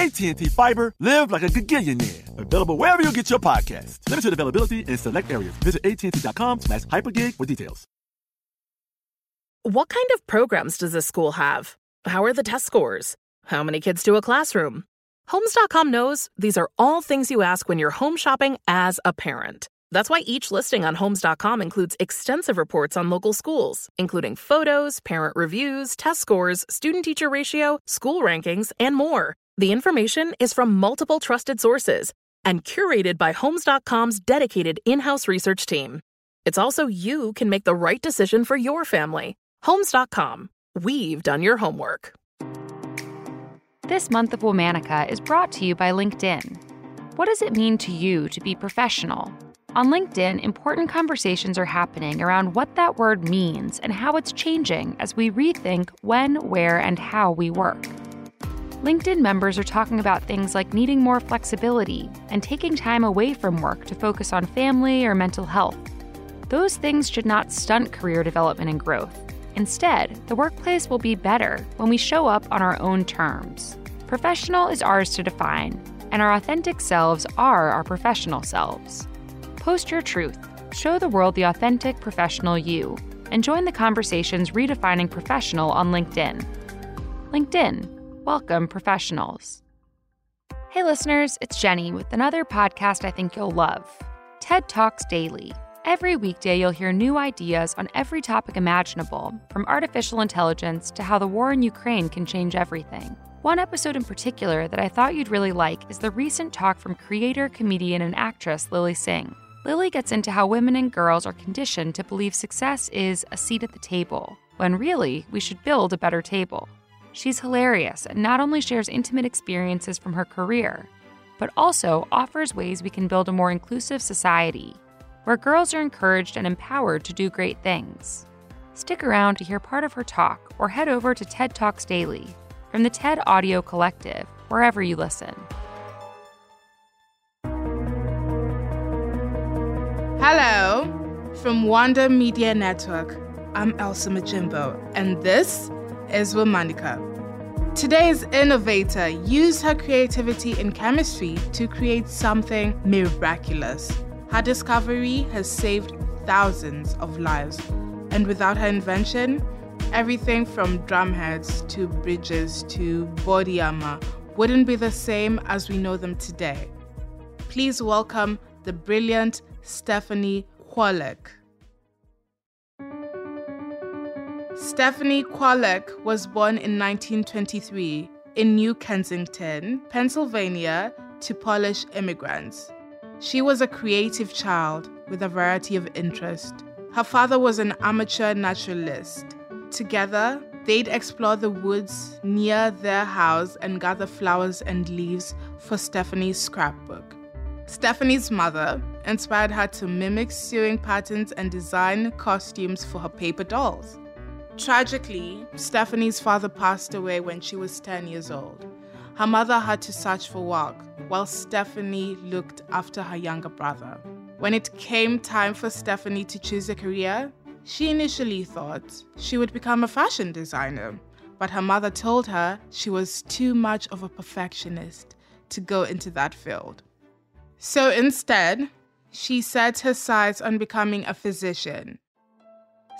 AT&T Fiber, live like a gigillionaire. Available wherever you get your podcast. Limited availability in select areas. Visit AT&T.com slash hypergig for details. What kind of programs does this school have? How are the test scores? How many kids do a classroom? Homes.com knows these are all things you ask when you're home shopping as a parent. That's why each listing on Homes.com includes extensive reports on local schools, including photos, parent reviews, test scores, student teacher ratio, school rankings, and more. The information is from multiple trusted sources and curated by Homes.com's dedicated in house research team. It's also you can make the right decision for your family. Homes.com. We've done your homework. This month of Womanica is brought to you by LinkedIn. What does it mean to you to be professional? On LinkedIn, important conversations are happening around what that word means and how it's changing as we rethink when, where, and how we work. LinkedIn members are talking about things like needing more flexibility and taking time away from work to focus on family or mental health. Those things should not stunt career development and growth. Instead, the workplace will be better when we show up on our own terms. Professional is ours to define, and our authentic selves are our professional selves. Post your truth, show the world the authentic professional you, and join the conversations redefining professional on LinkedIn. LinkedIn, welcome professionals. Hey listeners, it's Jenny with another podcast I think you'll love TED Talks Daily. Every weekday, you'll hear new ideas on every topic imaginable, from artificial intelligence to how the war in Ukraine can change everything. One episode in particular that I thought you'd really like is the recent talk from creator, comedian, and actress Lilly Singh. Lilly gets into how women and girls are conditioned to believe success is a seat at the table, when really, we should build a better table. She's hilarious and not only shares intimate experiences from her career, but also offers ways we can build a more inclusive society, where girls are encouraged and empowered to do great things. Stick around to hear part of her talk or head over to TED Talks Daily from the TED Audio Collective, wherever you listen. Hello, from Wonder Media Network. I'm Elsa Majimbo, and this is Womanica. Today's innovator used her creativity in chemistry to create something miraculous. Her discovery has saved thousands of lives, and without her invention, everything from drumheads to bridges to body armor wouldn't be the same as we know them today. Please welcome the brilliant Stephanie Kwolek. Stephanie Kwolek was born in 1923 in New Kensington, Pennsylvania, to Polish immigrants. She was a creative child with a variety of interests. Her father was an amateur naturalist Together, they'd explore the woods near their house and gather flowers and leaves for Stephanie's scrapbook. Stephanie's mother inspired her to mimic sewing patterns and design costumes for her paper dolls. Tragically, Stephanie's father passed away when she was 10 years old. Her mother had to search for work while Stephanie looked after her younger brother. When it came time for Stephanie to choose a career, she initially thought she would become a fashion designer, but her mother told her she was too much of a perfectionist to go into that field. So instead, she set her sights on becoming a physician.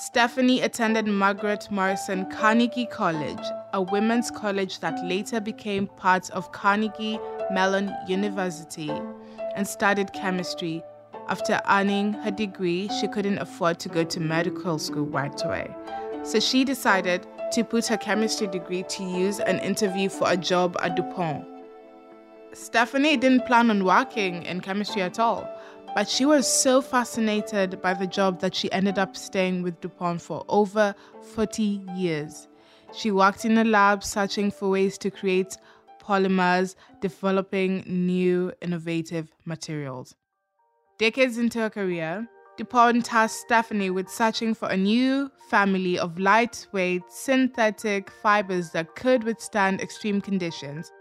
Stephanie attended Margaret Morrison Carnegie College, a women's college that later became part of Carnegie Mellon University, and studied chemistry. After earning her degree, she couldn't afford to go to medical school right away. So she decided to put her chemistry degree to use and interview for a job at DuPont. Stephanie didn't plan on working in chemistry at all, but she was so fascinated by the job that she ended up staying with DuPont for over 40 years. She worked in a lab searching for ways to create polymers, developing new innovative materials. Decades into her career, DuPont tasked Stephanie with searching for a new family of lightweight synthetic fibers that could withstand extreme conditions.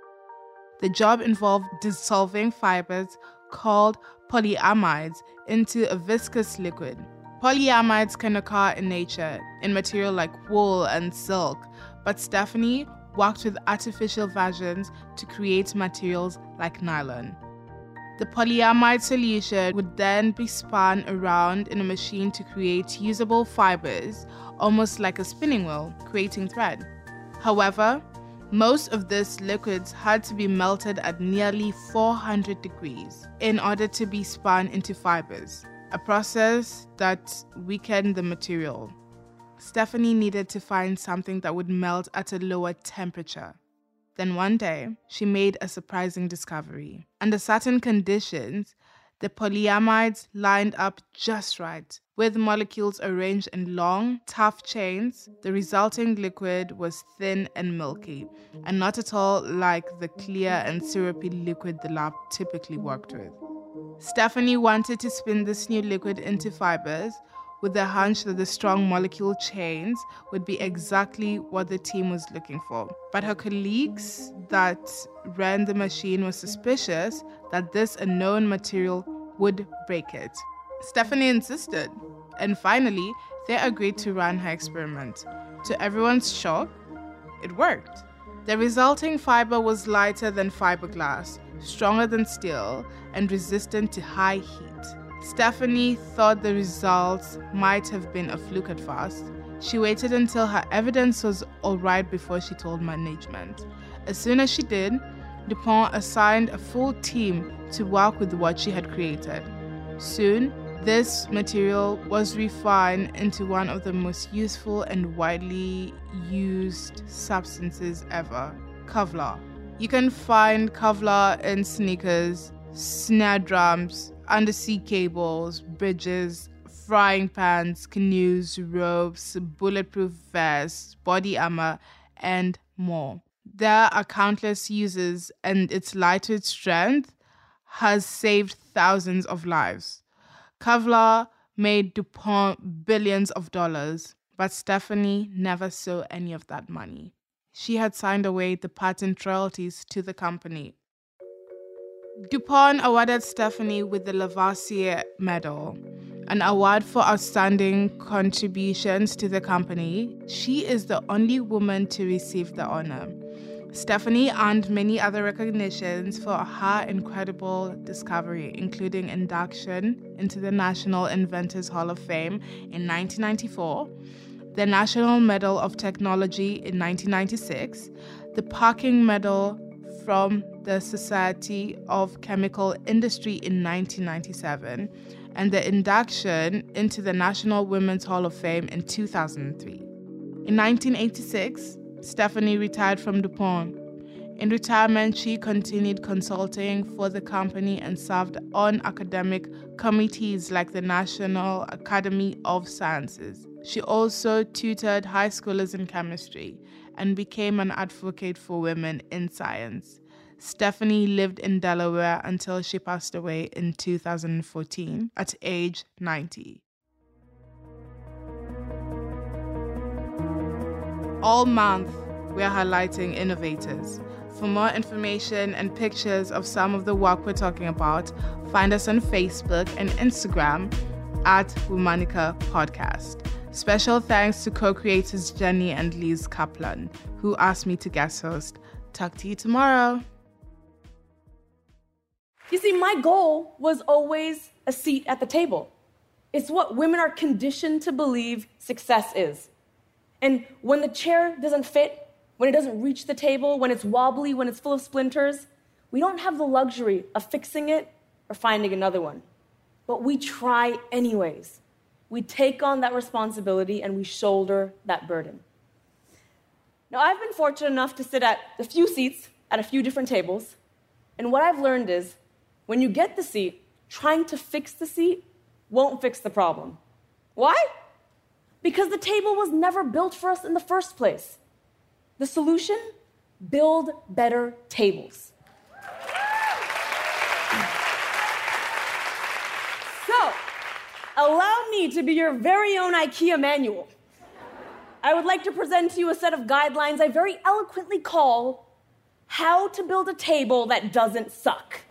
The job involved dissolving fibers called polyamides into a viscous liquid. Polyamides can occur in nature in material like wool and silk, but Stephanie worked with artificial versions to create materials like nylon. The polyamide solution would then be spun around in a machine to create usable fibers, almost like a spinning wheel, creating thread. However, most of these liquids had to be melted at nearly 400 degrees in order to be spun into fibers, a process that weakened the material. Stephanie needed to find something that would melt at a lower temperature. Then one day, she made a surprising discovery. Under certain conditions, the polyamides lined up just right. With molecules arranged in long, tough chains, the resulting liquid was thin and milky, and not at all like the clear and syrupy liquid the lab typically worked with. Stephanie wanted to spin this new liquid into fibers, with the hunch that the strong molecule chains would be exactly what the team was looking for. But her colleagues that ran the machine were suspicious that this unknown material would break it. Stephanie insisted, and finally, they agreed to run her experiment. To everyone's shock, it worked. The resulting fiber was lighter than fiberglass, stronger than steel, and resistant to high heat. Stephanie thought the results might have been a fluke at first. She waited until her evidence was alright before she told management. As soon as she did, DuPont assigned a full team to work with what she had created. Soon, this material was refined into one of the most useful and widely used substances ever Kevlar. You can find Kevlar in sneakers, snare drums, undersea cables, bridges, frying pans, canoes, ropes, bulletproof vests, body armor, and more. There are countless uses, and its lightweight strength has saved thousands of lives. Kevlar made DuPont billions of dollars, but Stephanie never saw any of that money. She had signed away the patent royalties to the company. DuPont awarded Stephanie with the Lavoisier Medal, an award for outstanding contributions to the company. She is the only woman to receive the honor. Stephanie earned many other recognitions for her incredible discovery, including induction into the National Inventors Hall of Fame in 1994, the National Medal of Technology in 1996, the Perkin Medal from the Society of Chemical Industry in 1997, and the induction into the National Women's Hall of Fame in 2003. In 1986, Stephanie retired from DuPont. In retirement, she continued consulting for the company and served on academic committees like the National Academy of Sciences. She also tutored high schoolers in chemistry and became an advocate for women in science. Stephanie lived in Delaware until she passed away in 2014 at age 90. All month, we are highlighting innovators. For more information and pictures of some of the work we're talking about, find us on Facebook and Instagram at Womanica Podcast. Special thanks to co creators Jenny and Liz Kaplan, who asked me to guest host. Talk to you tomorrow. You see, my goal was always a seat at the table. It's what women are conditioned to believe success is. And when the chair doesn't fit, when it doesn't reach the table, when it's wobbly, when it's full of splinters, we don't have the luxury of fixing it or finding another one. But we try anyways. We take on that responsibility and we shoulder that burden. Now, I've been fortunate enough to sit at a few seats at a few different tables, and what I've learned is when you get the seat, trying to fix the seat won't fix the problem. Why? Because the table was never built for us in the first place. The solution? Build better tables. So, allow me to be your very own IKEA manual. I would like to present to you a set of guidelines I very eloquently call How to Build a Table That Doesn't Suck.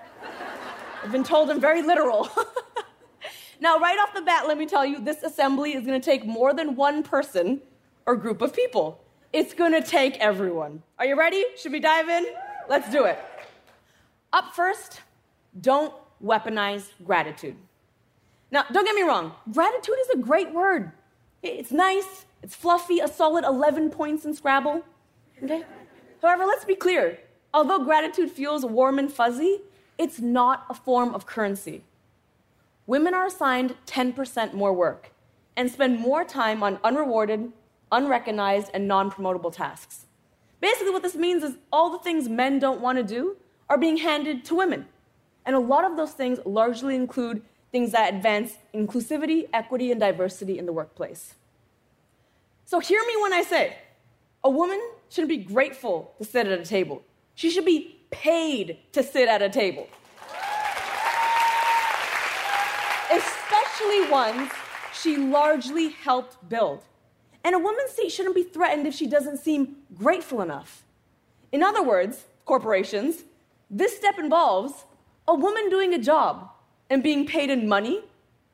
I've been told I'm very literal. now, right off the bat, let me tell you this assembly is going to take more than one person or group of people. It's going to take everyone. Are you ready? Should we dive in? Let's do it. Up first, don't weaponize gratitude. Now, don't get me wrong, gratitude is a great word. It's nice, it's fluffy, a solid 11 points in Scrabble. Okay? However, let's be clear. Although gratitude feels warm and fuzzy, it's not a form of currency. Women are assigned 10% more work and spend more time on unrewarded, unrecognized, and non promotable tasks. Basically, what this means is all the things men don't want to do are being handed to women. And a lot of those things largely include things that advance inclusivity, equity, and diversity in the workplace. So hear me when I say a woman shouldn't be grateful to sit at a table. She should be paid to sit at a table. Especially ones she largely helped build. And a woman's seat shouldn't be threatened if she doesn't seem grateful enough. In other words, corporations, this step involves a woman doing a job and being paid in money,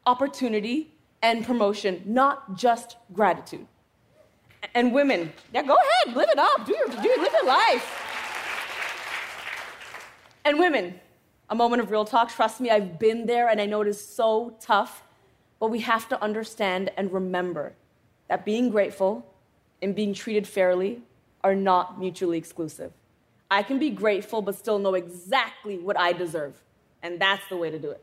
opportunity, and promotion, not just gratitude. And women, yeah, go ahead, live it up, do your, do, live your life. And women, a moment of real talk. Trust me, I've been there and I know it is so tough. But we have to understand and remember that being grateful and being treated fairly are not mutually exclusive. I can be grateful but still know exactly what I deserve. And that's the way to do it.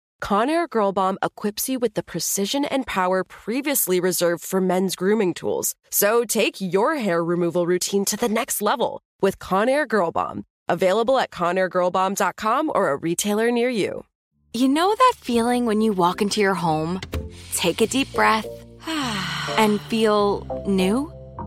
Conair Girl Bomb equips you with the precision and power previously reserved for men's grooming tools. So take your hair removal routine to the next level with Conair Girl Bomb. Available at ConairGirlBomb.com or a retailer near you. You know that feeling when you walk into your home, take a deep breath, and feel new?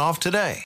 off today.